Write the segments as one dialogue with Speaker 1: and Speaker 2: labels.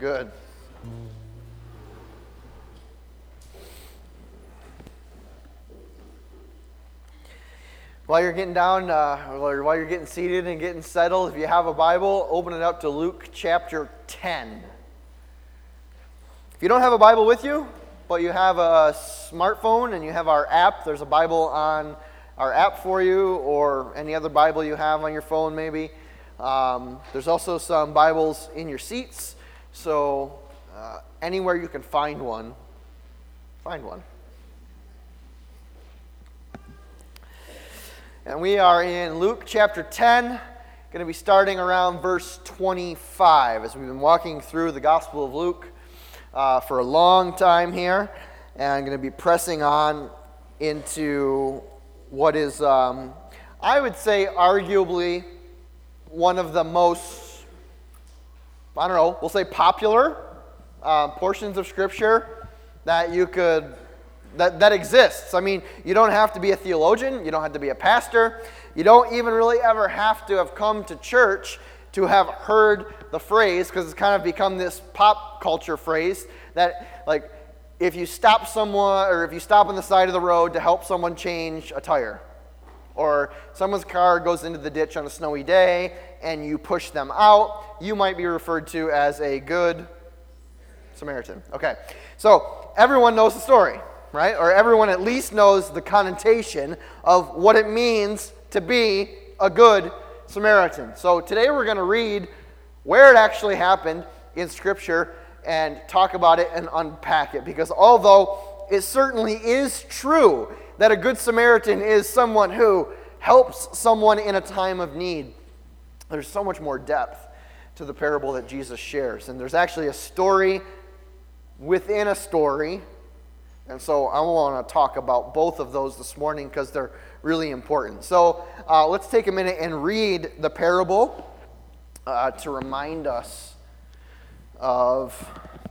Speaker 1: Good. While you're getting down, uh, or while you're getting seated and getting settled, if you have a Bible, open it up to Luke chapter 10. If you don't have a Bible with you, but you have a smartphone and you have our app, there's a Bible on our app for you, or any other Bible you have on your phone, maybe. Um, there's also some Bibles in your seats, so uh, anywhere you can find one, find one. And we are in Luke chapter 10, going to be starting around verse 25 as we've been walking through the Gospel of Luke uh, for a long time here. And I'm going to be pressing on into what is, um, I would say, arguably one of the most, I don't know, we'll say popular uh, portions of Scripture that you could that, that exists. I mean, you don't have to be a theologian, you don't have to be a pastor, you don't even really ever have to have come to church to have heard the phrase, because it's kind of become this pop culture phrase that, like, if you stop someone or if you stop on the side of the road to help someone change a tire, or someone's car goes into the ditch on a snowy day and you push them out, you might be referred to as a good Samaritan. Okay, so everyone knows the story right? Or everyone at least knows the connotation of what it means to be a good Samaritan. So today we're going to read where it actually happened in Scripture and talk about it and unpack it. Because although it certainly is true that a good Samaritan is someone who helps someone in a time of need, there's so much more depth to the parable that Jesus shares. And there's actually a story within a story and so I want to talk about both of those this morning because they're really important. So uh, let's take a minute and read the parable uh, to remind us of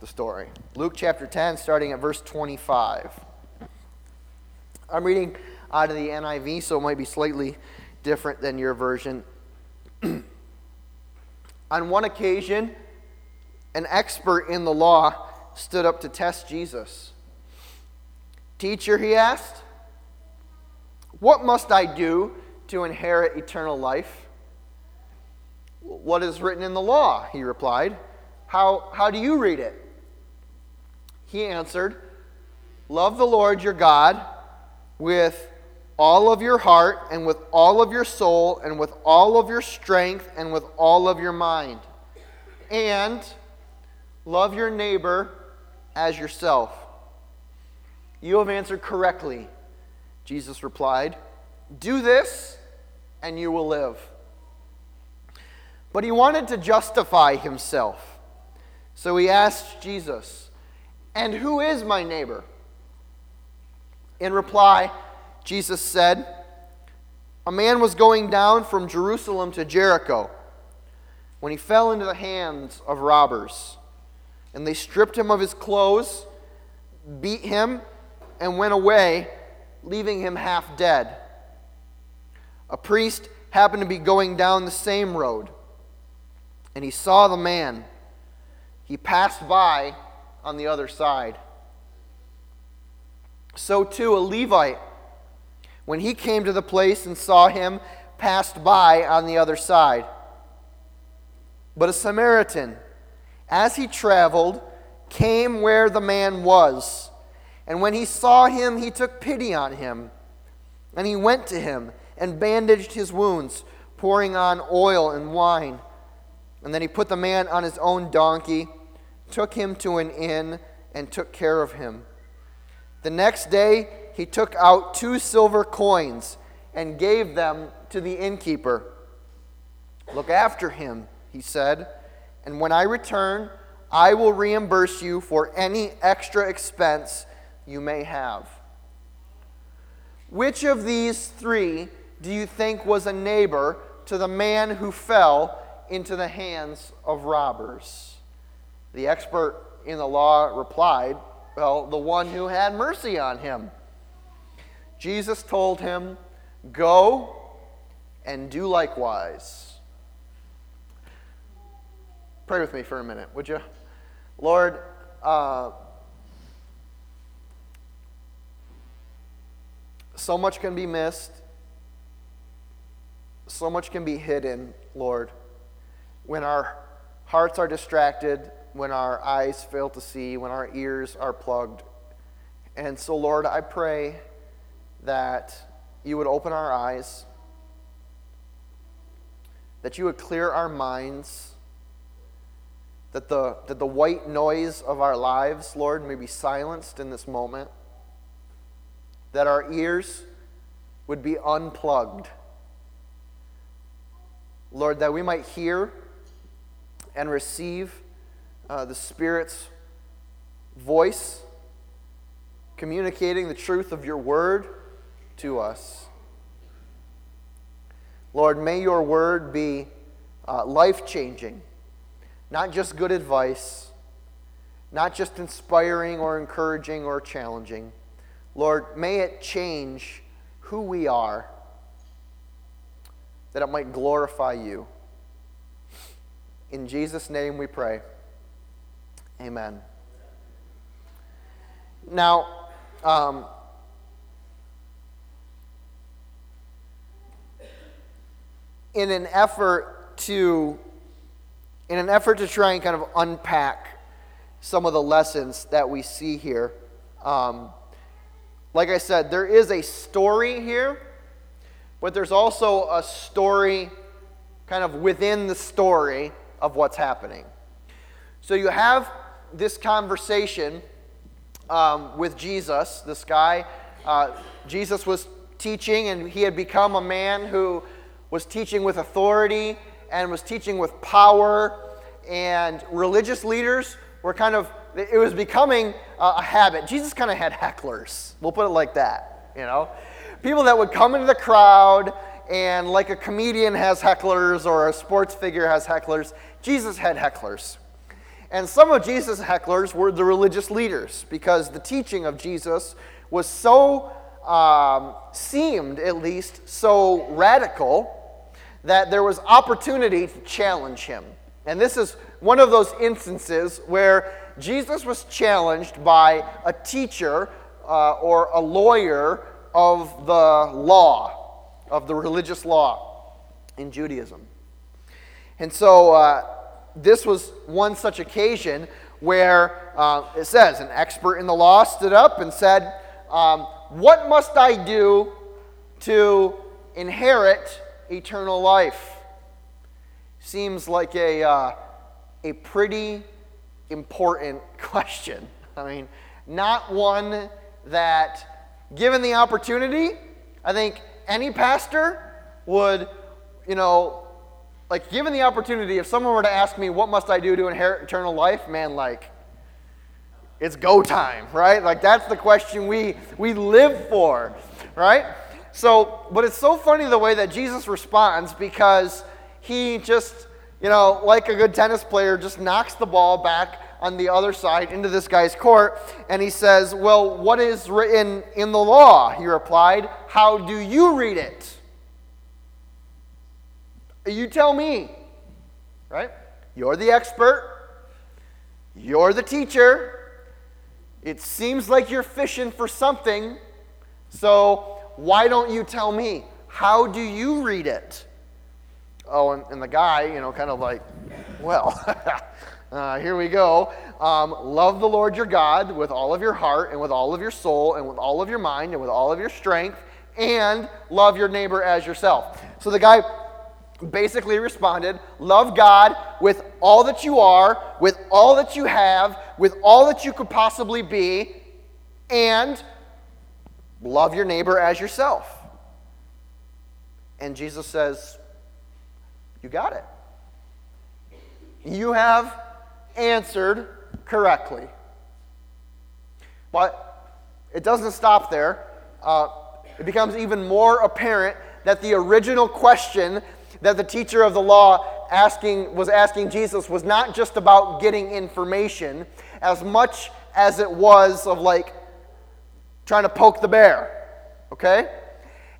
Speaker 1: the story. Luke chapter 10, starting at verse 25. I'm reading out of the NIV, so it might be slightly different than your version. On one occasion, an expert in the law stood up to test Jesus. Teacher, he asked, what must I do to inherit eternal life? What is written in the law? He replied. How, how do you read it? He answered, Love the Lord your God with all of your heart, and with all of your soul, and with all of your strength, and with all of your mind. And love your neighbor as yourself. You have answered correctly, Jesus replied. Do this, and you will live. But he wanted to justify himself. So he asked Jesus, And who is my neighbor? In reply, Jesus said, A man was going down from Jerusalem to Jericho when he fell into the hands of robbers. And they stripped him of his clothes, beat him, and went away, leaving him half dead. A priest happened to be going down the same road, and he saw the man. He passed by on the other side. So too a Levite, when he came to the place and saw him, passed by on the other side. But a Samaritan, as he traveled, came where the man was. And when he saw him, he took pity on him. And he went to him and bandaged his wounds, pouring on oil and wine. And then he put the man on his own donkey, took him to an inn, and took care of him. The next day, he took out two silver coins and gave them to the innkeeper. Look after him, he said, and when I return, I will reimburse you for any extra expense you may have. Which of these three do you think was a neighbor to the man who fell into the hands of robbers? The expert in the law replied, Well, the one who had mercy on him. Jesus told him, Go and do likewise. Pray with me for a minute, would you? Lord, uh, so much can be missed, so much can be hidden, Lord, when our hearts are distracted, when our eyes fail to see, when our ears are plugged. And so, Lord, I pray that you would open our eyes, that you would clear our minds that the, that the white noise of our lives, Lord, may be silenced in this moment, that our ears would be unplugged. Lord, that we might hear and receive uh, the Spirit's voice, communicating the truth of your word to us. Lord, may your word be uh, life changing not just good advice, not just inspiring or encouraging or challenging. Lord, may it change who we are, that it might glorify you. In Jesus' name we pray. Amen. Now, um, in an effort to in an effort to try and kind of unpack some of the lessons that we see here. Um, like I said, there is a story here, but there's also a story kind of within the story of what's happening. So you have this conversation um, with Jesus, this guy. Uh, Jesus was teaching, and he had become a man who was teaching with authority and was teaching with power, and religious leaders were kind of, it was becoming a habit. Jesus kind of had hecklers. We'll put it like that, you know? People that would come into the crowd, and like a comedian has hecklers or a sports figure has hecklers, Jesus had hecklers. And some of Jesus' hecklers were the religious leaders because the teaching of Jesus was so, um, seemed at least, so radical that there was opportunity to challenge him. And this is one of those instances where Jesus was challenged by a teacher uh, or a lawyer of the law, of the religious law in Judaism. And so uh, this was one such occasion where uh, it says, an expert in the law stood up and said, um, What must I do to inherit eternal life? Seems like a, uh, a pretty important question. I mean, not one that, given the opportunity, I think any pastor would, you know, like given the opportunity, if someone were to ask me, what must I do to inherit eternal life? Man, like, it's go time, right? Like that's the question we we live for, right? So, but it's so funny the way that Jesus responds because he just, you know, like a good tennis player, just knocks the ball back on the other side into this guy's court. And he says, Well, what is written in the law? He replied, How do you read it? You tell me, right? You're the expert, you're the teacher. It seems like you're fishing for something. So, why don't you tell me? How do you read it? Oh, and, and the guy, you know, kind of like, well, uh, here we go. Um, love the Lord your God with all of your heart and with all of your soul and with all of your mind and with all of your strength, and love your neighbor as yourself. So the guy basically responded Love God with all that you are, with all that you have, with all that you could possibly be, and Love your neighbor as yourself. And Jesus says, You got it. You have answered correctly. But it doesn't stop there. Uh, it becomes even more apparent that the original question that the teacher of the law asking, was asking Jesus was not just about getting information as much as it was of like, trying to poke the bear. Okay?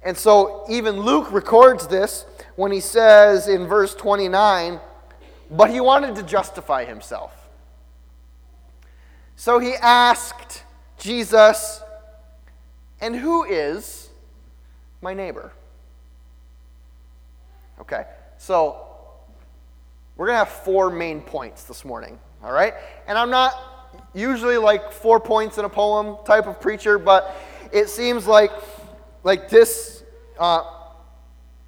Speaker 1: And so even Luke records this when he says in verse 29, but he wanted to justify himself. So he asked Jesus, And who is my neighbor? Okay, so we're going to have four main points this morning, all right? And I'm not usually like four points in a poem type of preacher, but it seems like like this uh,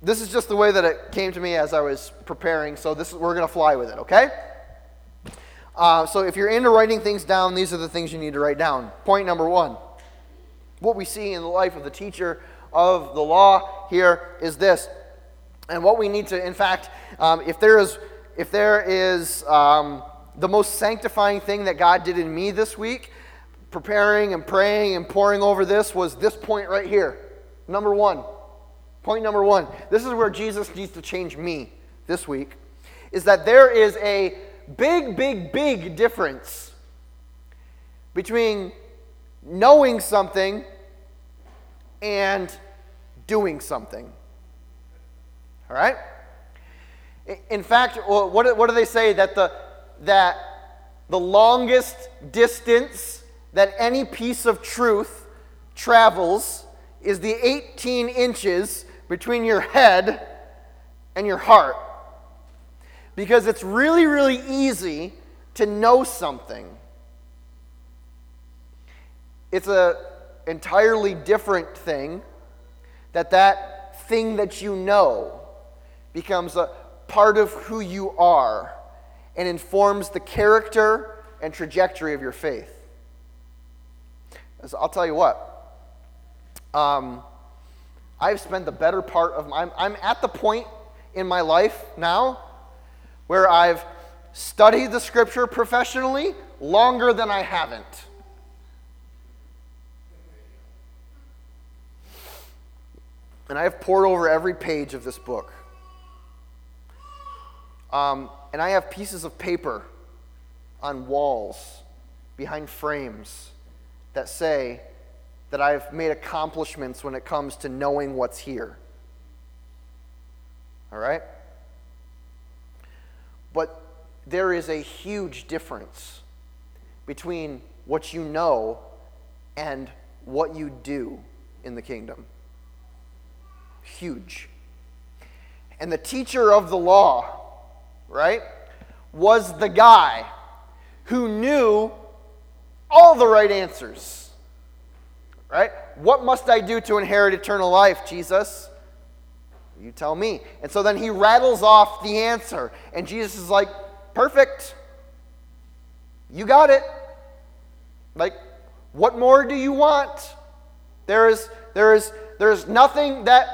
Speaker 1: this is just the way that it came to me as I was preparing. So this we're going to fly with it, okay? Uh, so if you're into writing things down, these are the things you need to write down. Point number one: what we see in the life of the teacher of the law here is this, and what we need to, in fact, um, if there is if there is um, the most sanctifying thing that God did in me this week, preparing and praying and pouring over this, was this point right here. Number one. Point number one. This is where Jesus needs to change me this week. Is that there is a big, big, big difference between knowing something and doing something. All right? In fact, what, do they say? That the, that the longest distance that any piece of truth travels is the 18 inches between your head and your heart. Because it's really, really easy to know something. It's an entirely different thing that that thing that you know becomes a, part of who you are and informs the character and trajectory of your faith. I'll tell you what. Um, I've spent the better part of my, I'm, I'm at the point in my life now where I've studied the scripture professionally longer than I haven't. And I've poured over every page of this book. Um, and I have pieces of paper on walls behind frames that say that I've made accomplishments when it comes to knowing what's here. All right? But there is a huge difference between what you know and what you do in the kingdom. Huge. And the teacher of the law right, was the guy who knew all the right answers. Right? What must I do to inherit eternal life, Jesus? You tell me. And so then he rattles off the answer. And Jesus is like, perfect. You got it. Like, what more do you want? There is, there is, there is nothing that,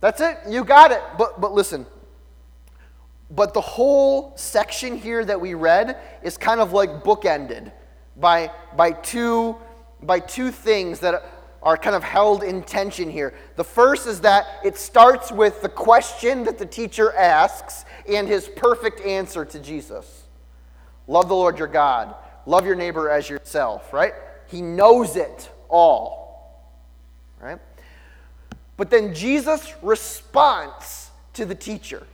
Speaker 1: that's it. You got it. But, but listen, but the whole section here that we read is kind of like bookended by, by, two, by two things that are kind of held in tension here. The first is that it starts with the question that the teacher asks and his perfect answer to Jesus Love the Lord your God, love your neighbor as yourself, right? He knows it all, right? But then Jesus' response to the teacher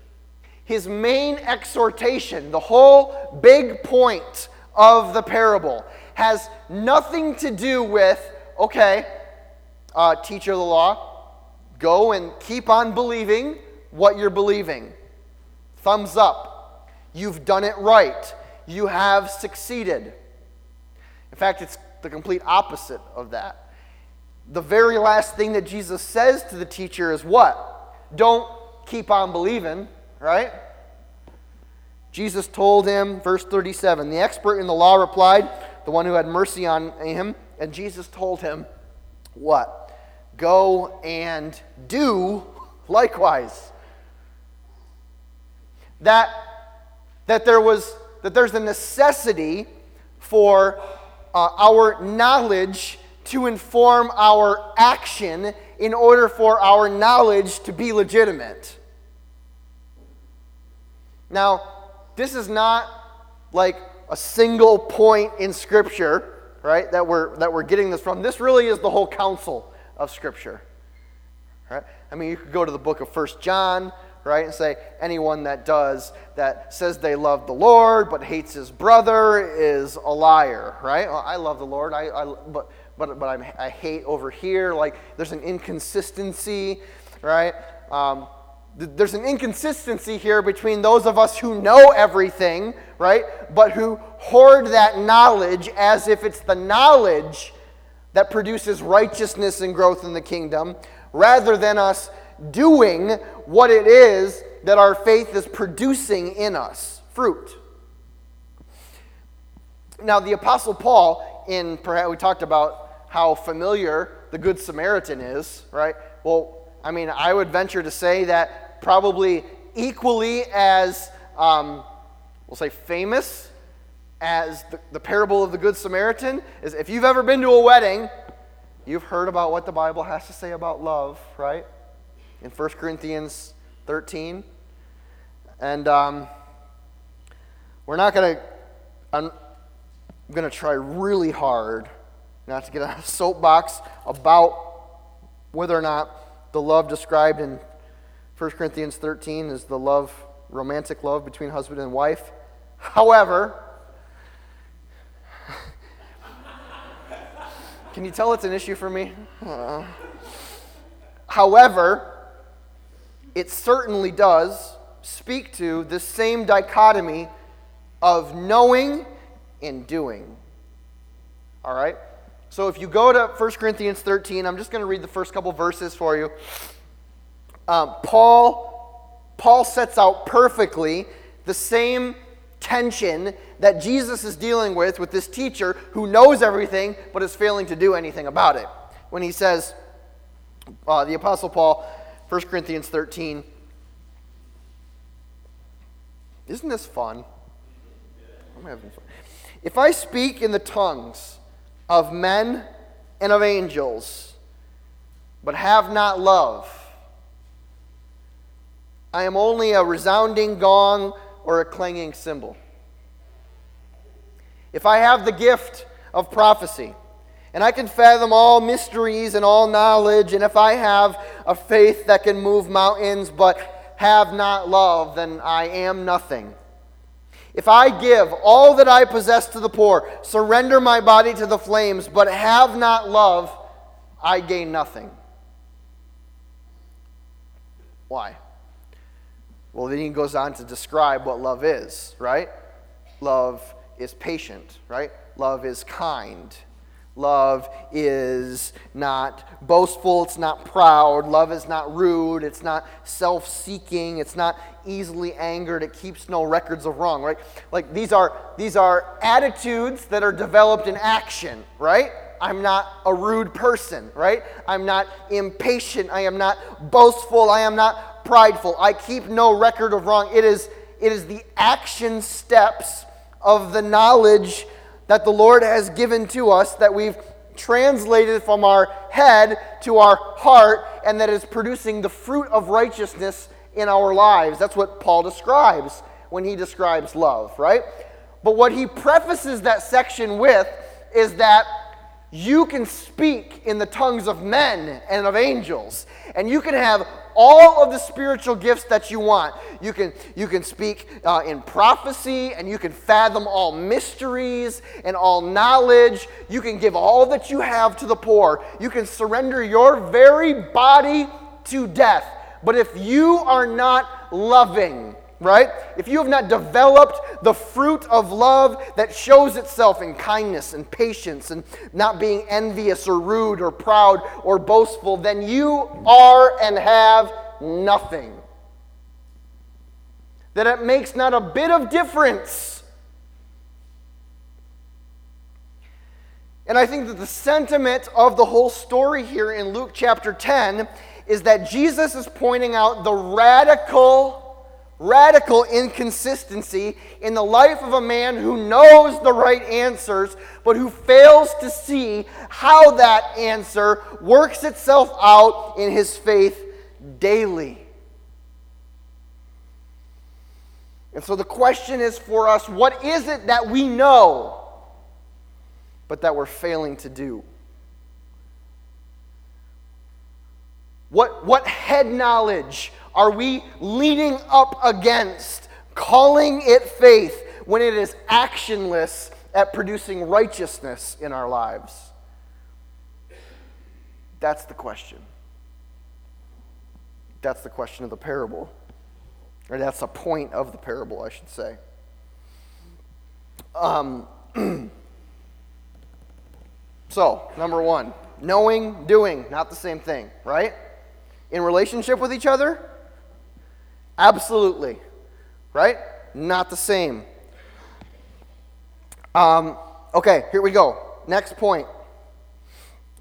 Speaker 1: his main exhortation, the whole big point of the parable, has nothing to do with, okay, uh, teacher of the law, go and keep on believing what you're believing. Thumbs up. You've done it right. You have succeeded. In fact, it's the complete opposite of that. The very last thing that Jesus says to the teacher is what? Don't keep on believing right? Jesus told him, verse 37, the expert in the law replied, the one who had mercy on him, and Jesus told him, What? Go and do likewise. That, that there was that there's a necessity for uh, our knowledge to inform our action in order for our knowledge to be legitimate. Now, this is not like a single point in Scripture, right, that we're, that we're getting this from. This really is the whole counsel of Scripture. Right? I mean, you could go to the book of First John, right? And say, anyone that does, that says they love the Lord but hates his brother is a liar, right? Well, I love the Lord, I, I but, but, but I'm, i hate over here. Like, there's an inconsistency, right? Um, there's an inconsistency here between those of us who know everything, right, but who hoard that knowledge as if it's the knowledge that produces righteousness and growth in the kingdom, rather than us doing what it is that our faith is producing in us fruit. Now, the Apostle Paul, in perhaps we talked about how familiar the Good Samaritan is, right? Well, I mean, I would venture to say that probably equally as, um, we'll say, famous as the, the parable of the Good Samaritan is if you've ever been to a wedding, you've heard about what the Bible has to say about love, right? In 1 Corinthians 13. And um, we're not going to, I'm going to try really hard not to get on a soapbox about whether or not the love described in 1 Corinthians 13 is the love, romantic love between husband and wife. However, can you tell it's an issue for me? Uh, however, it certainly does speak to the same dichotomy of knowing and doing. All right? So if you go to 1 Corinthians 13, I'm just going to read the first couple verses for you. Um, Paul, Paul sets out perfectly the same tension that Jesus is dealing with with this teacher who knows everything but is failing to do anything about it. When he says, uh, the Apostle Paul, 1 Corinthians 13, isn't this fun? I'm having fun. If I speak in the tongues, of men and of angels, but have not love, I am only a resounding gong or a clanging cymbal. If I have the gift of prophecy, and I can fathom all mysteries and all knowledge, and if I have a faith that can move mountains but have not love, then I am nothing. If I give all that I possess to the poor, surrender my body to the flames, but have not love, I gain nothing. Why? Well, then he goes on to describe what love is, right? Love is patient, right? Love is kind. Love is not boastful, it's not proud. Love is not rude, it's not self seeking, it's not easily angered, it keeps no records of wrong, right? Like these are, these are attitudes that are developed in action, right? I'm not a rude person, right? I'm not impatient, I am not boastful, I am not prideful. I keep no record of wrong. It is, it is the action steps of the knowledge that the Lord has given to us that we've translated from our head to our heart and that is producing the fruit of righteousness in our lives. That's what Paul describes when he describes love, right? But what he prefaces that section with is that you can speak in the tongues of men and of angels, and you can have all of the spiritual gifts that you want. You can, you can speak uh, in prophecy, and you can fathom all mysteries and all knowledge. You can give all that you have to the poor. You can surrender your very body to death. But if you are not loving, right? If you have not developed the fruit of love that shows itself in kindness and patience and not being envious or rude or proud or boastful, then you are and have nothing. That it makes not a bit of difference. And I think that the sentiment of the whole story here in Luke chapter 10 is that Jesus is pointing out the radical radical inconsistency in the life of a man who knows the right answers, but who fails to see how that answer works itself out in his faith daily. And so the question is for us what is it that we know, but that we're failing to do? What, what head knowledge Are we leaning up against, calling it faith when it is actionless at producing righteousness in our lives? That's the question. That's the question of the parable. Or that's the point of the parable, I should say. Um, so, number one, knowing, doing, not the same thing, right? In relationship with each other? Absolutely, right? Not the same. Um, okay, here we go. Next point.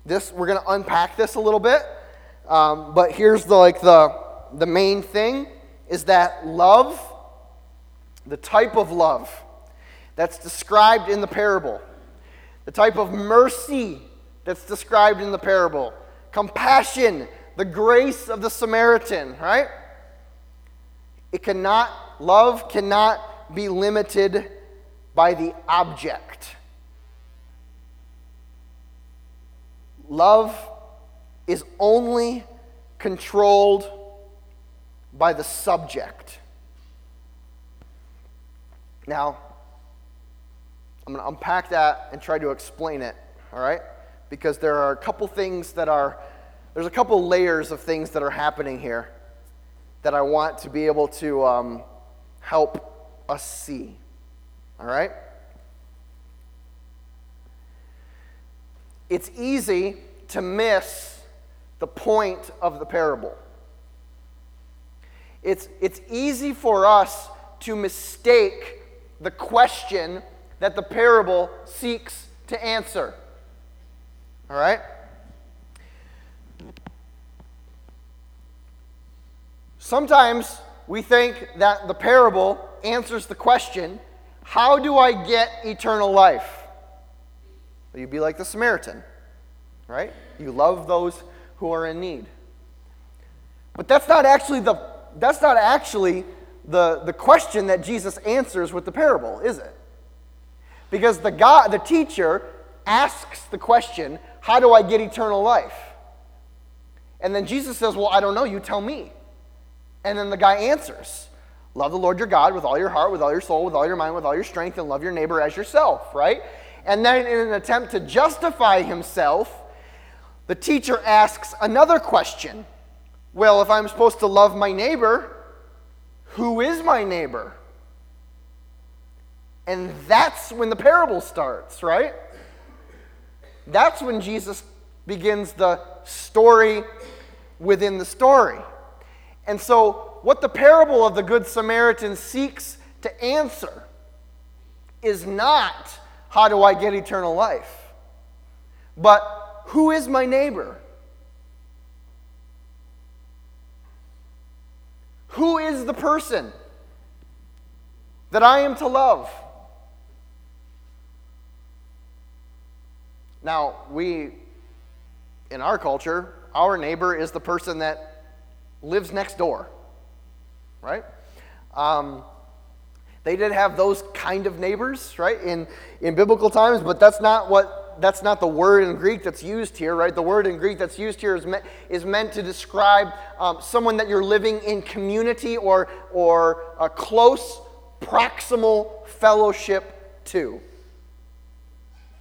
Speaker 1: This we're going to unpack this a little bit, um, but here's the like the the main thing is that love, the type of love that's described in the parable, the type of mercy that's described in the parable, compassion, the grace of the Samaritan, right? It cannot, love cannot be limited by the object. Love is only controlled by the subject. Now, I'm going to unpack that and try to explain it, all right? Because there are a couple things that are, there's a couple layers of things that are happening here that I want to be able to um, help us see, all right? It's easy to miss the point of the parable. It's, it's easy for us to mistake the question that the parable seeks to answer. All right? Sometimes we think that the parable answers the question how do I get eternal life? You'd be like the Samaritan, right? You love those who are in need. But that's not actually the, that's not actually the, the question that Jesus answers with the parable, is it? Because the, God, the teacher asks the question, How do I get eternal life? And then Jesus says, Well, I don't know, you tell me. And then the guy answers, Love the Lord your God with all your heart, with all your soul, with all your mind, with all your strength, and love your neighbor as yourself, right? And then, in an attempt to justify himself, the teacher asks another question Well, if I'm supposed to love my neighbor, who is my neighbor? And that's when the parable starts, right? That's when Jesus begins the story within the story. And so, what the parable of the Good Samaritan seeks to answer is not how do I get eternal life, but who is my neighbor? Who is the person that I am to love? Now, we, in our culture, our neighbor is the person that lives next door, right? Um, they did have those kind of neighbors, right, in, in biblical times, but that's not what that's not the word in Greek that's used here, right? The word in Greek that's used here is, me, is meant to describe um, someone that you're living in community or, or a close proximal fellowship to.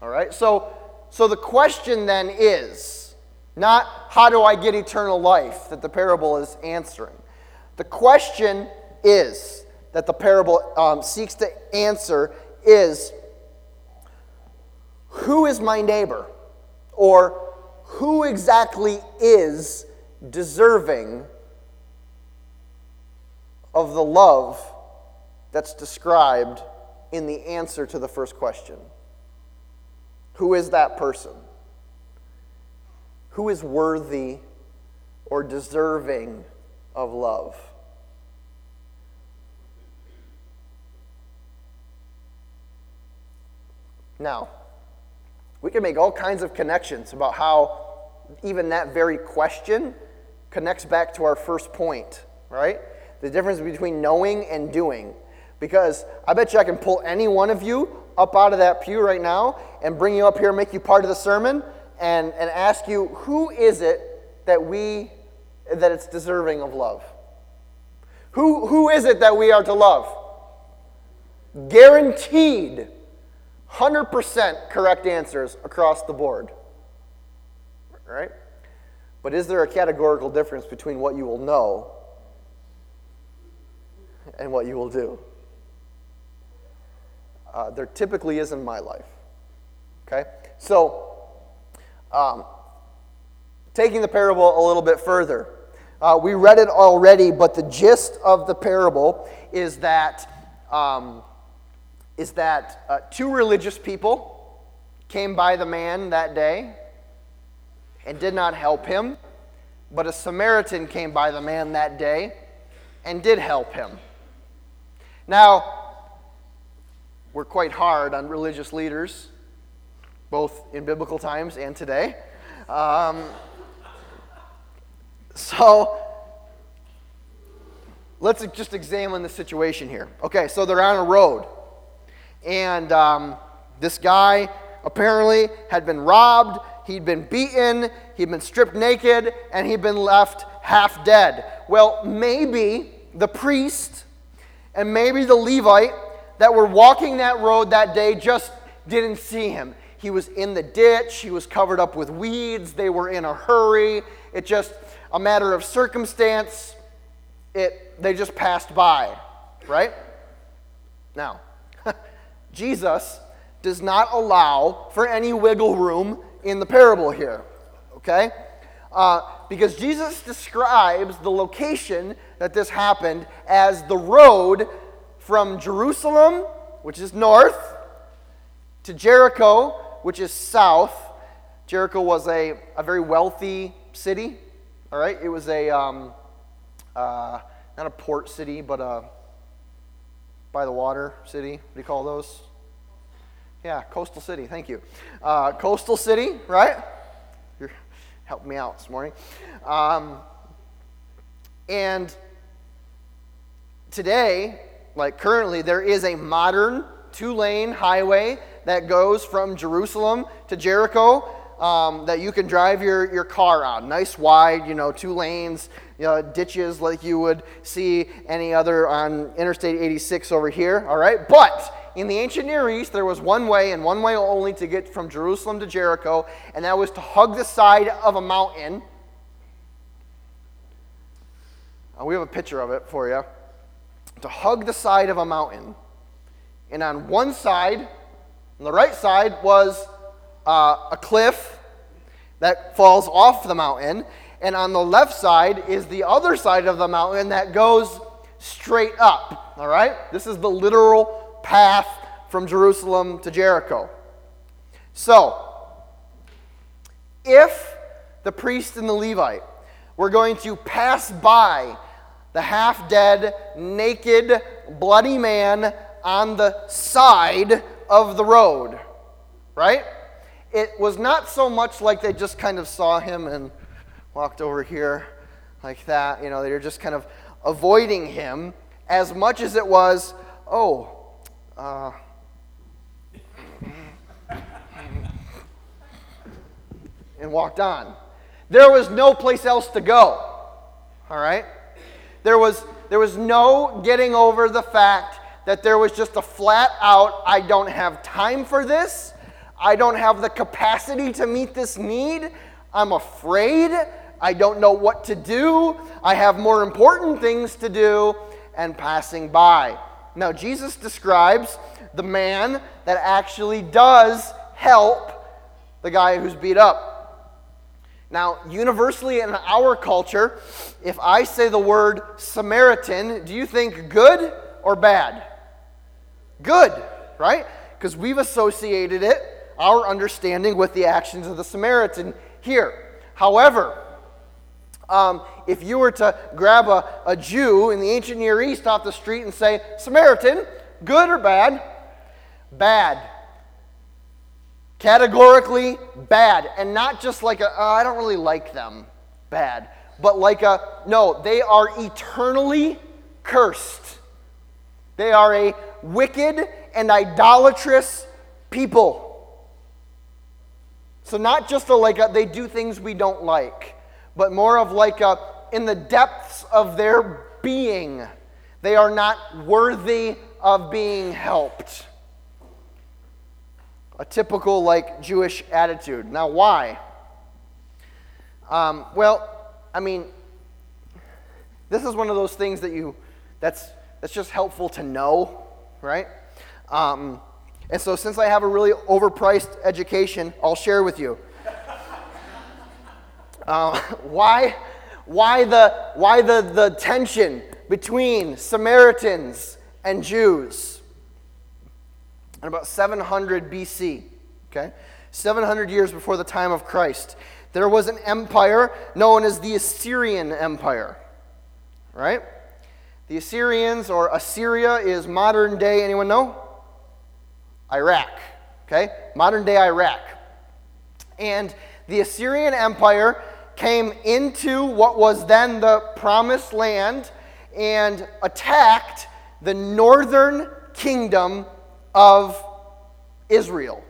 Speaker 1: All right? So so the question then is not how do I get eternal life that the parable is answering. The question is that the parable um, seeks to answer is who is my neighbor? Or who exactly is deserving of the love that's described in the answer to the first question? Who is that person? Who is worthy or deserving of love? Now, we can make all kinds of connections about how even that very question connects back to our first point, right? The difference between knowing and doing. Because I bet you I can pull any one of you up out of that pew right now and bring you up here, and make you part of the sermon, and, and ask you, who is it that we, that it's deserving of love? Who, who is it that we are to love? Guaranteed 100% correct answers across the board. Right? But is there a categorical difference between what you will know and what you will do? Uh, there typically is in my life. Okay? So, um, taking the parable a little bit further, uh, we read it already, but the gist of the parable is that, um, is that uh, two religious people came by the man that day and did not help him, but a Samaritan came by the man that day and did help him. Now, we're quite hard on religious leaders, both in biblical times and today. Um, so, let's just examine the situation here. Okay, so they're on a road, and um, this guy apparently had been robbed he'd been beaten, he'd been stripped naked, and he'd been left half dead. Well, maybe the priest and maybe the Levite that were walking that road that day just didn't see him. He was in the ditch, he was covered up with weeds, they were in a hurry. It just a matter of circumstance. It they just passed by, right? Now, Jesus does not allow for any wiggle room in the parable here, okay? Uh, because Jesus describes the location that this happened as the road from Jerusalem, which is north, to Jericho, which is south. Jericho was a, a very wealthy city, all right? It was a, um, uh, not a port city, but a by the water city. What do you call those? Yeah, coastal city. Thank you. Uh, coastal city, right? You're helping me out this morning. Um, and today, like currently, there is a modern two lane highway that goes from Jerusalem to Jericho um, that you can drive your, your car on. Nice wide, you know, two lanes, you know, ditches like you would see any other on Interstate 86 over here, all right? But in the ancient Near East, there was one way and one way only to get from Jerusalem to Jericho, and that was to hug the side of a mountain. Uh, we have a picture of it for you. To hug the side of a mountain. And on one side, on the right side, was uh, a cliff that falls off the mountain. And on the left side is the other side of the mountain that goes straight up. All right? This is the literal path from Jerusalem to Jericho. So, if the priest and the Levite were going to pass by the half dead, naked, bloody man on the side of the road, right? It was not so much like they just kind of saw him and walked over here like that. You know, they were just kind of avoiding him as much as it was, oh, uh, and walked on. There was no place else to go. All right? There was, there was no getting over the fact that there was just a flat out, I don't have time for this. I don't have the capacity to meet this need. I'm afraid. I don't know what to do. I have more important things to do, and passing by. Now, Jesus describes the man that actually does help the guy who's beat up. Now, universally in our culture, if I say the word Samaritan, do you think good or bad? Good, right? Because we've associated it, our understanding, with the actions of the Samaritan here. However, um, if you were to grab a, a Jew in the ancient Near East off the street and say, Samaritan, good or bad? Bad. Categorically bad. And not just like a, oh, I don't really like them, bad. But like a, no, they are eternally cursed. They are a wicked and idolatrous people. So, not just a, like a, they do things we don't like but more of like a, in the depths of their being, They are not worthy of being helped. A typical, like, Jewish attitude. Now, why? Um, well, I mean, this is one of those things that you, that's, that's just helpful to know, right? Um, and so, since I have a really overpriced education, I'll share with you. Uh, why, why, the, why the, the tension between Samaritans and Jews? In about 700 BC, okay? 700 years before the time of Christ, there was an empire known as the Assyrian Empire, right? The Assyrians, or Assyria, is modern day, anyone know? Iraq, okay? Modern day Iraq. And the Assyrian Empire came into what was then the promised land and attacked the northern kingdom of Israel.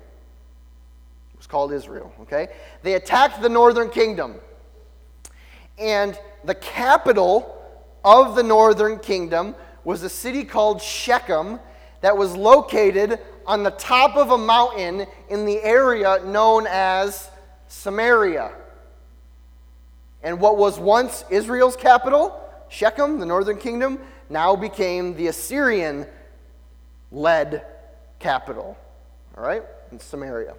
Speaker 1: It was called Israel, okay? They attacked the northern kingdom. And the capital of the northern kingdom was a city called Shechem that was located on the top of a mountain in the area known as Samaria. And what was once Israel's capital, Shechem, the northern kingdom, now became the Assyrian led capital. All right? In Samaria.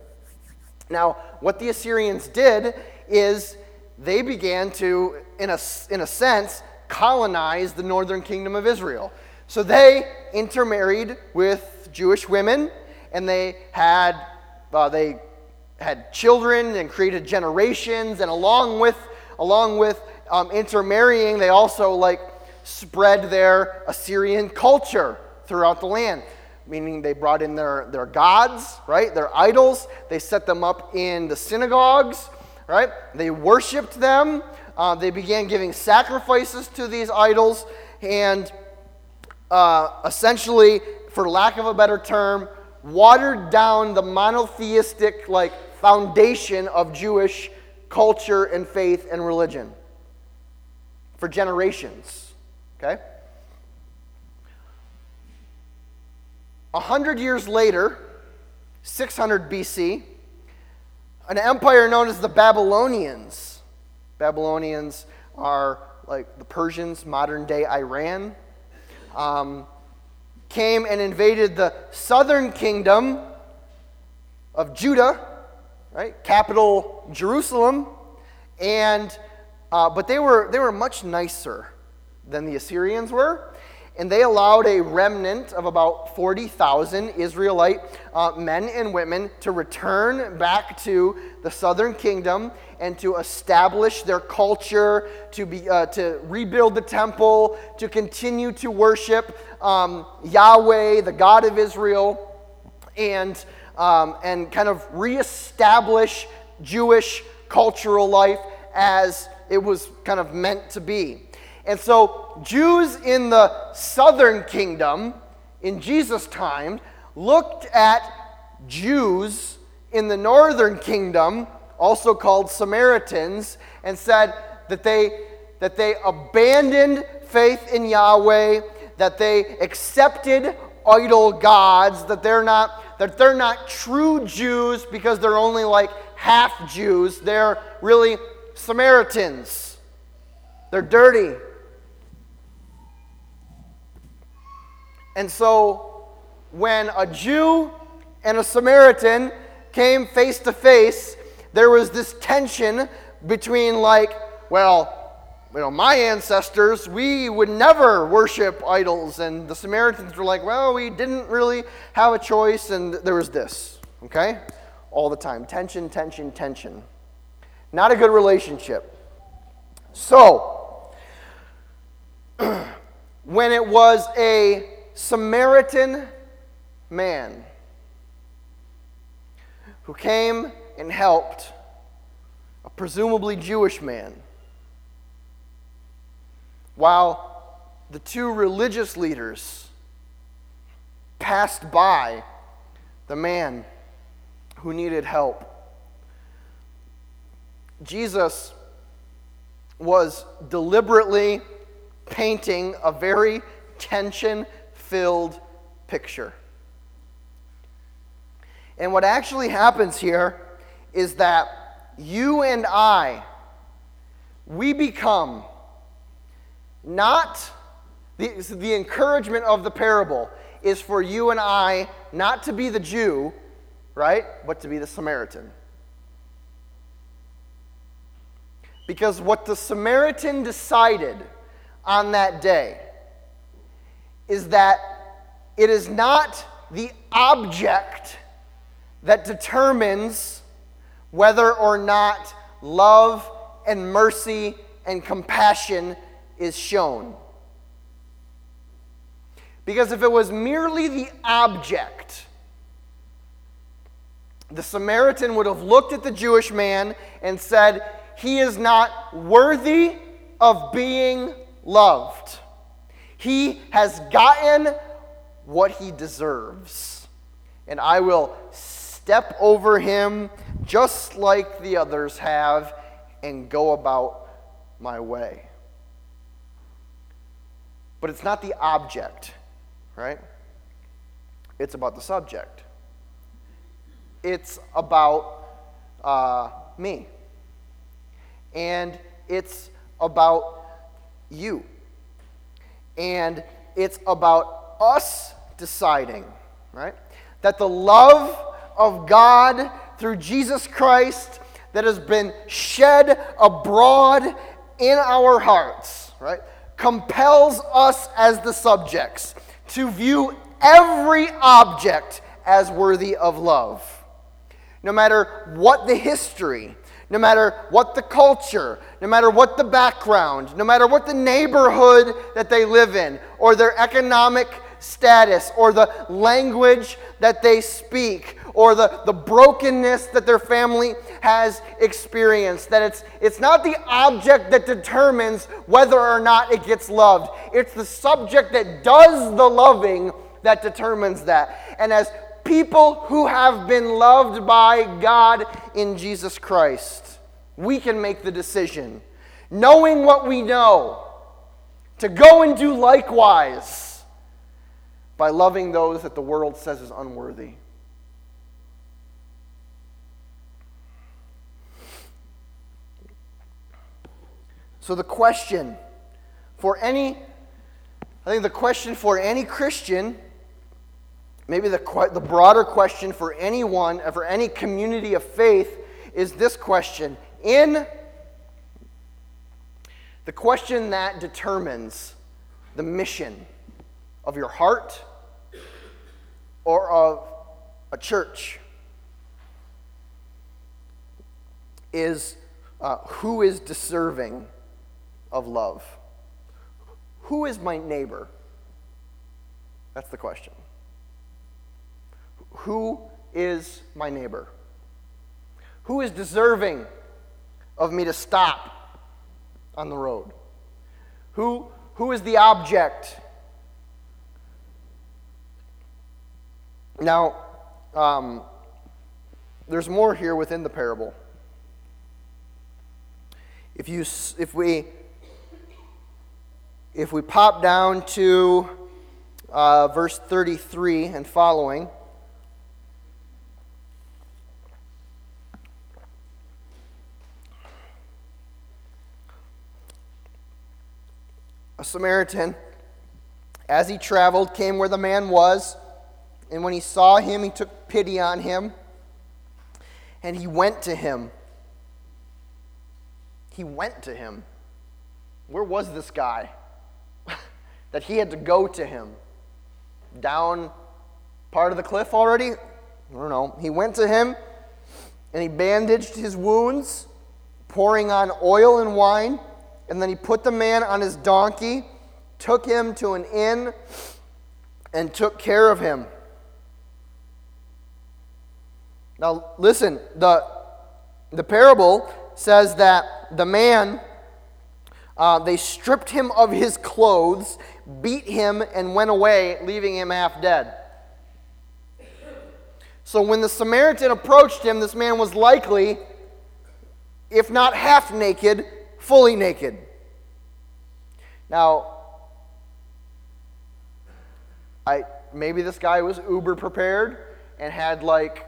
Speaker 1: Now, what the Assyrians did is they began to, in a, in a sense, colonize the northern kingdom of Israel. So they intermarried with Jewish women, and they had uh, they had children and created generations, and along with along with um, intermarrying, they also like spread their Assyrian culture throughout the land. Meaning they brought in their, their gods, right? Their idols. They set them up in the synagogues, right? They worshiped them. Uh, they began giving sacrifices to these idols. And uh, essentially, for lack of a better term, watered down the monotheistic like foundation of Jewish culture and faith and religion for generations. Okay? A hundred years later, 600 BC, an empire known as the Babylonians. Babylonians are like the Persians, modern day Iran um, came and invaded the southern kingdom of Judah, right? Capital Jerusalem, and uh, but they were they were much nicer than the Assyrians were and they allowed a remnant of about 40,000 Israelite uh, men and women to return back to the southern kingdom and to establish their culture, to, be, uh, to rebuild the temple, to continue to worship um, Yahweh, the God of Israel, and, um, and kind of reestablish Jewish cultural life as it was kind of meant to be. And so, Jews in the southern kingdom in Jesus' time looked at Jews in the northern kingdom, also called Samaritans, and said that they, that they abandoned faith in Yahweh, that they accepted idol gods, that they're not, that they're not true Jews because they're only like half Jews. They're really Samaritans. They're dirty. And so when a Jew and a Samaritan came face to face, there was this tension between, like, well, you know, my ancestors, we would never worship idols. And the Samaritans were like, well, we didn't really have a choice. And there was this, okay? All the time. Tension, tension, tension. Not a good relationship. So, when it was a Samaritan man who came and helped a presumably Jewish man while the two religious leaders passed by the man who needed help. Jesus was deliberately painting a very tension filled picture. And what actually happens here is that you and I, we become not the, the encouragement of the parable is for you and I not to be the Jew, right, but to be the Samaritan. Because what the Samaritan decided on that day is that it is not the object that determines whether or not love and mercy and compassion is shown. Because if it was merely the object, the Samaritan would have looked at the Jewish man and said, He is not worthy of being loved. He has gotten what he deserves. And I will step over him just like the others have and go about my way. But it's not the object, right? It's about the subject. It's about uh, me. And it's about you. And it's about us deciding, right? That the love of God through Jesus Christ that has been shed abroad in our hearts, right, compels us as the subjects to view every object as worthy of love. No matter what the history, no matter what the culture, no matter what the background, no matter what the neighborhood that they live in, or their economic status, or the language that they speak, or the, the brokenness that their family has experienced. That it's, it's not the object that determines whether or not it gets loved, it's the subject that does the loving that determines that. And as people who have been loved by God in Jesus Christ, we can make the decision, knowing what we know, to go and do likewise by loving those that the world says is unworthy. So, the question for any, I think the question for any Christian Maybe the, the broader question for anyone, for any community of faith, is this question. In the question that determines the mission of your heart or of a church is uh, who is deserving of love? Who is my neighbor? That's the question. Who is my neighbor? Who is deserving of me to stop on the road? Who, who is the object? Now, um, there's more here within the parable. If, you, if, we, if we pop down to uh, verse 33 and following, a Samaritan, as he traveled, came where the man was. And when he saw him, he took pity on him. And he went to him. He went to him. Where was this guy? that he had to go to him. Down part of the cliff already? I don't know. He went to him and he bandaged his wounds, pouring on oil and wine. And then he put the man on his donkey, took him to an inn, and took care of him. Now, listen, the, the parable says that the man, uh, they stripped him of his clothes, beat him, and went away, leaving him half dead. So when the Samaritan approached him, this man was likely, if not half naked, fully naked. Now, I maybe this guy was uber prepared and had like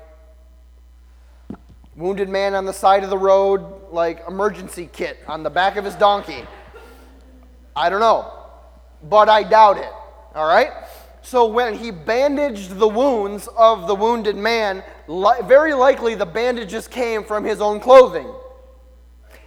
Speaker 1: wounded man on the side of the road, like emergency kit on the back of his donkey. I don't know, but I doubt it. All right? So when he bandaged the wounds of the wounded man, li- very likely the bandages came from his own clothing.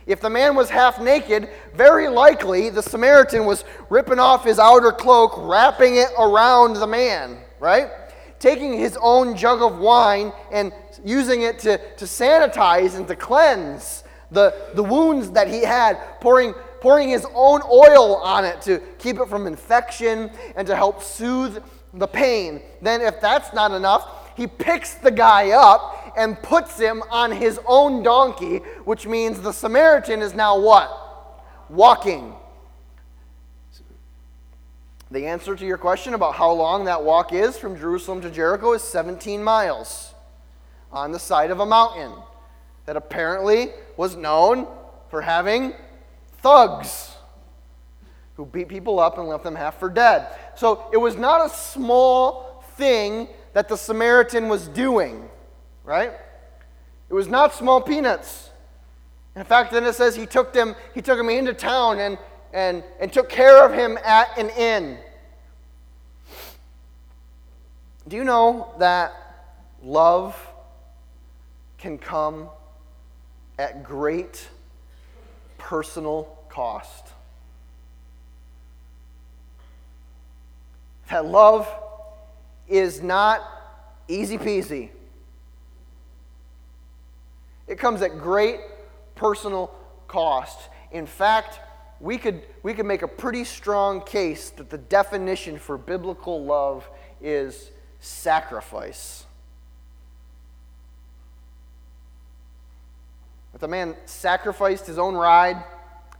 Speaker 1: If the man was half naked, very likely the Samaritan was ripping off his outer cloak, wrapping it around the man, right? Taking his own jug of wine and using it to, to sanitize and to cleanse the, the wounds that he had, pouring, pouring his own oil on it to keep it from infection and to help soothe the pain. Then, if that's not enough, he picks the guy up and puts him on his own donkey, which means the Samaritan is now what? Walking. The answer to your question about how long that walk is from Jerusalem to Jericho is 17 miles on the side of a mountain that apparently was known for having thugs who beat people up and left them half for dead. So it was not a small thing that the Samaritan was doing, right? It was not small peanuts. In fact, then it says he took them, he took him into town and, and, and took care of him at an inn. Do you know that love can come at great personal cost? That love is not easy peasy. It comes at great personal cost. In fact, we could, we could make a pretty strong case that the definition for biblical love is sacrifice. That the man sacrificed his own ride,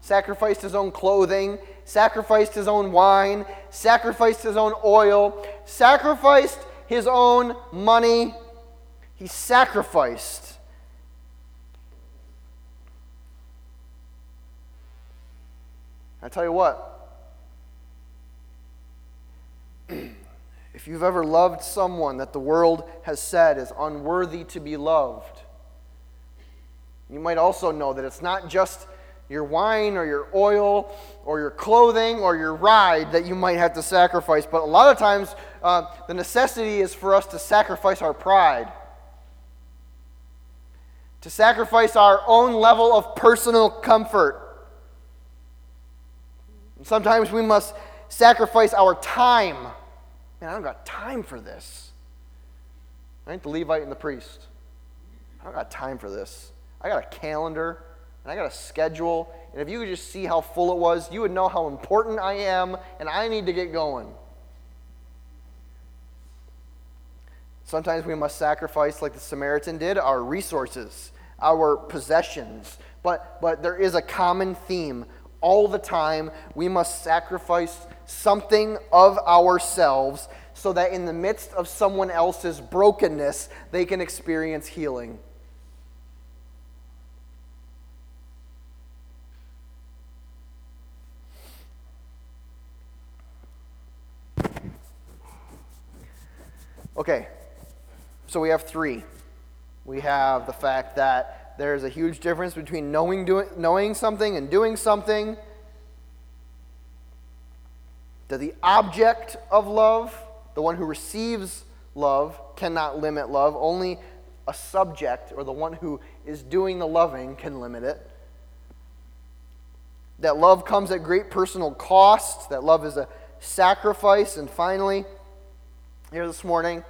Speaker 1: sacrificed his own clothing, sacrificed his own wine, sacrificed his own oil, sacrificed his own money. He sacrificed. I tell you what, if you've ever loved someone that the world has said is unworthy to be loved, you might also know that it's not just your wine or your oil or your clothing or your ride that you might have to sacrifice. But a lot of times, uh, the necessity is for us to sacrifice our pride, to sacrifice our own level of personal comfort. And sometimes we must sacrifice our time. Man, I don't got time for this. Right? The Levite and the priest. I don't got time for this. I got a calendar and I got a schedule. And if you could just see how full it was, you would know how important I am, and I need to get going. Sometimes we must sacrifice, like the Samaritan did, our resources, our possessions. But, but there is a common theme. All the time, we must sacrifice something of ourselves so that in the midst of someone else's brokenness, they can experience healing. Okay, so we have three. We have the fact that there's a huge difference between knowing, doing, knowing something and doing something. That the object of love, the one who receives love, cannot limit love. Only a subject or the one who is doing the loving can limit it. That love comes at great personal cost, that love is a sacrifice. And finally, here this morning.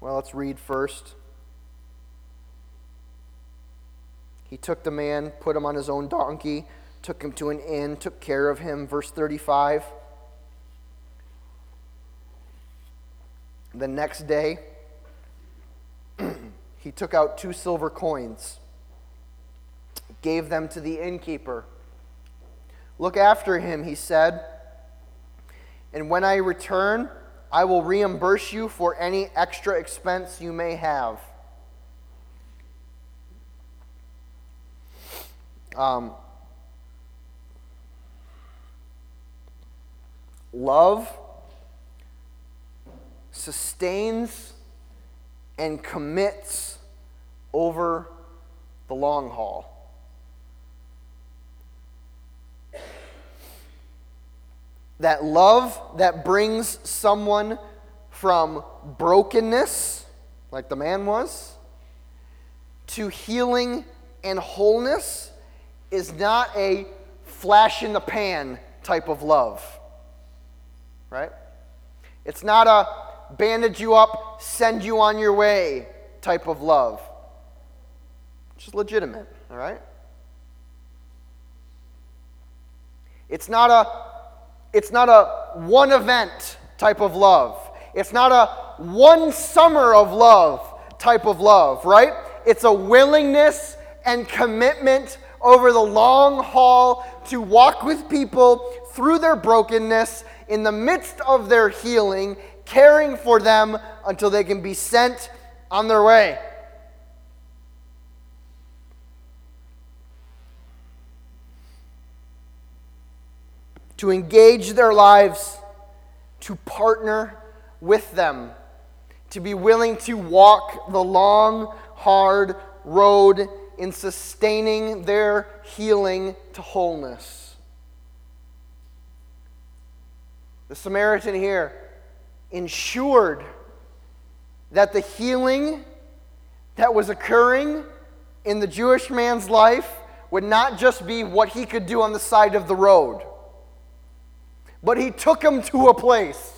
Speaker 1: Well, let's read first. He took the man, put him on his own donkey, took him to an inn, took care of him. Verse 35. The next day, he took out two silver coins, gave them to the innkeeper. Look after him, he said and when I return, I will reimburse you for any extra expense you may have. Um, love sustains and commits over the long haul. That love that brings someone from brokenness, like the man was, to healing and wholeness is not a flash in the pan type of love. Right? It's not a bandage you up, send you on your way type of love. It's just legitimate, all right? It's not a it's not a one event type of love. It's not a one summer of love type of love, right? It's a willingness and commitment over the long haul to walk with people through their brokenness in the midst of their healing, caring for them until they can be sent on their way. To engage their lives, to partner with them, to be willing to walk the long, hard road in sustaining their healing to wholeness. The Samaritan here ensured that the healing that was occurring in the Jewish man's life would not just be what he could do on the side of the road, but he took him to a place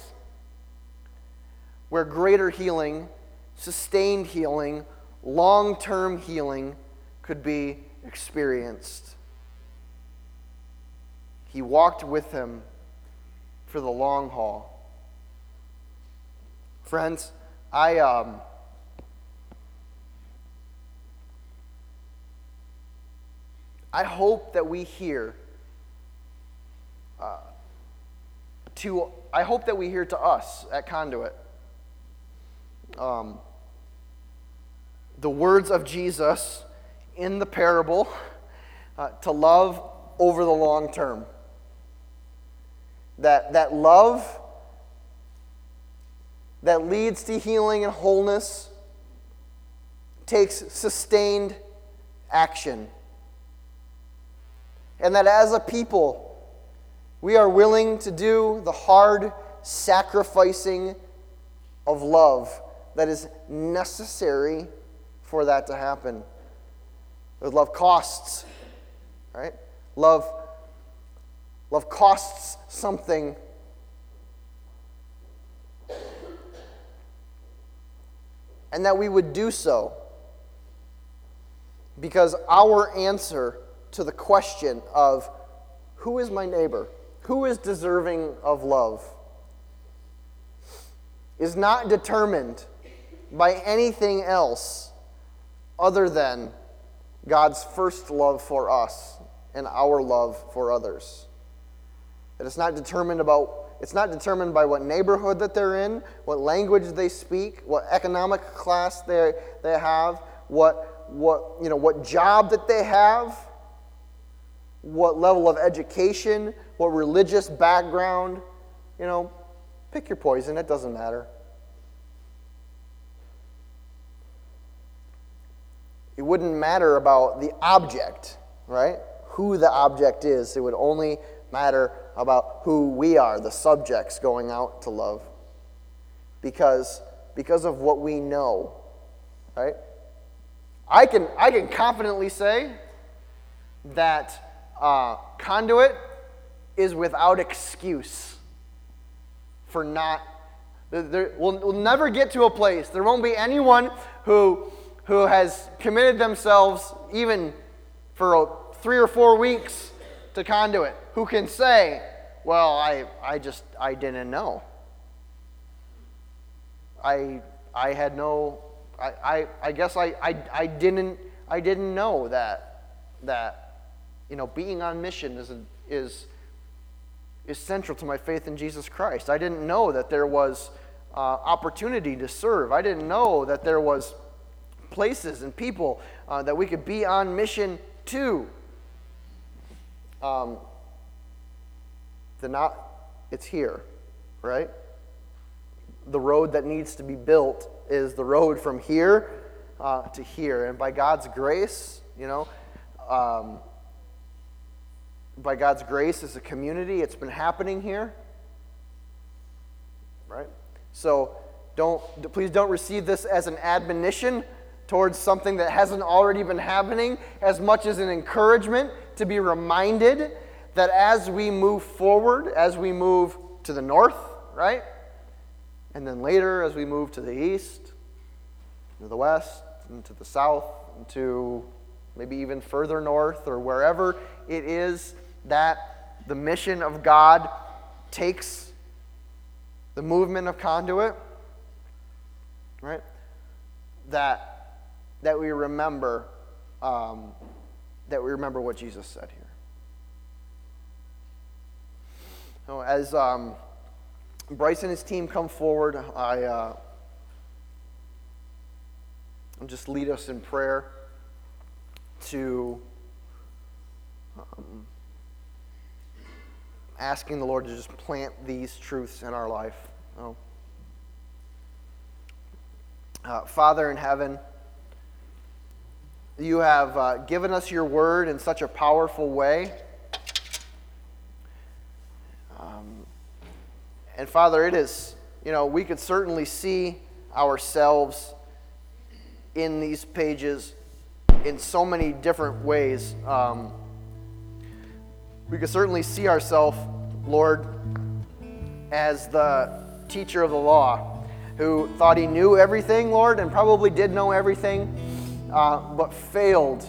Speaker 1: where greater healing, sustained healing, long term healing could be experienced. He walked with him for the long haul. Friends, I um, I hope that we hear uh, to I hope that we hear to us at Conduit um, the words of Jesus in the parable uh, to love over the long term. That, that love that leads to healing and wholeness takes sustained action. And that as a people, we are willing to do the hard sacrificing of love that is necessary for that to happen. Love costs, right? Love, love costs something. And that we would do so because our answer to the question of who is my neighbor? Who is deserving of love? Is not determined by anything else other than God's first love for us and our love for others. That it's not determined about it's not determined by what neighborhood that they're in, what language they speak, what economic class they, they have, what, what, you know, what job that they have, what level of education, what religious background. You know, pick your poison, it doesn't matter. it wouldn't matter about the object, right? Who the object is. It would only matter about who we are, the subjects going out to love. Because, because of what we know, right? I can, I can confidently say that uh, conduit is without excuse for not. There, we'll, we'll never get to a place, there won't be anyone who who has committed themselves even for three or four weeks to conduit, who can say, well, I, I just, I didn't know. I, I had no, I, I, I guess I, I, I didn't, I didn't know that, that, you know, being on mission is, is, is central to my faith in Jesus Christ. I didn't know that there was uh, opportunity to serve. I didn't know that there was places and people uh, that we could be on mission to. Um, the not, it's here, right? The road that needs to be built is the road from here uh, to here. And by God's grace, you know, um, by God's grace as a community, it's been happening here, right? So don't, please don't receive this as an admonition towards something that hasn't already been happening, as much as an encouragement to be reminded that as we move forward, as we move to the north, right? And then later, as we move to the east, to the west, and to the south, and to maybe even further north, or wherever it is that the mission of God takes the movement of conduit, right? That that we remember um, that we remember what Jesus said here. So as um, Bryce and his team come forward, I uh, just lead us in prayer to um, asking the Lord to just plant these truths in our life. Oh. Uh, Father in heaven, you have uh, given us your word in such a powerful way. Um, and Father, it is, you know, we could certainly see ourselves in these pages in so many different ways. Um, we could certainly see ourselves, Lord, as the teacher of the law who thought he knew everything, Lord, and probably did know everything uh, but failed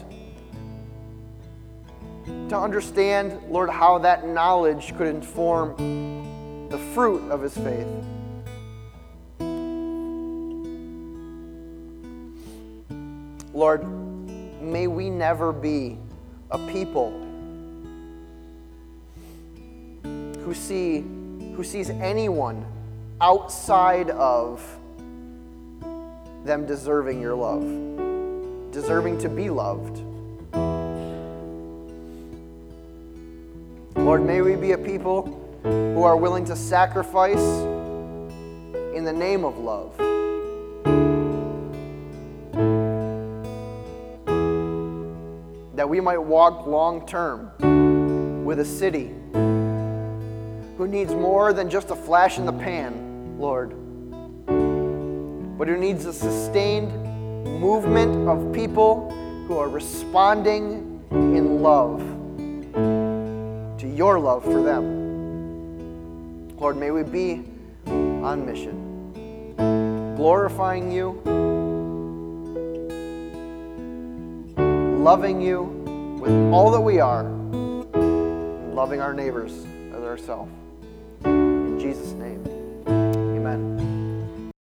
Speaker 1: to understand, Lord, how that knowledge could inform the fruit of his faith. Lord, may we never be a people who see who sees anyone outside of them deserving your love deserving to be loved. Lord, may we be a people who are willing to sacrifice in the name of love. That we might walk long term with a city who needs more than just a flash in the pan, Lord, but who needs a sustained movement of people who are responding in love to your love for them. Lord, may we be on mission, glorifying you, loving you with all that we are, and loving our neighbors as ourselves. Jesus' name.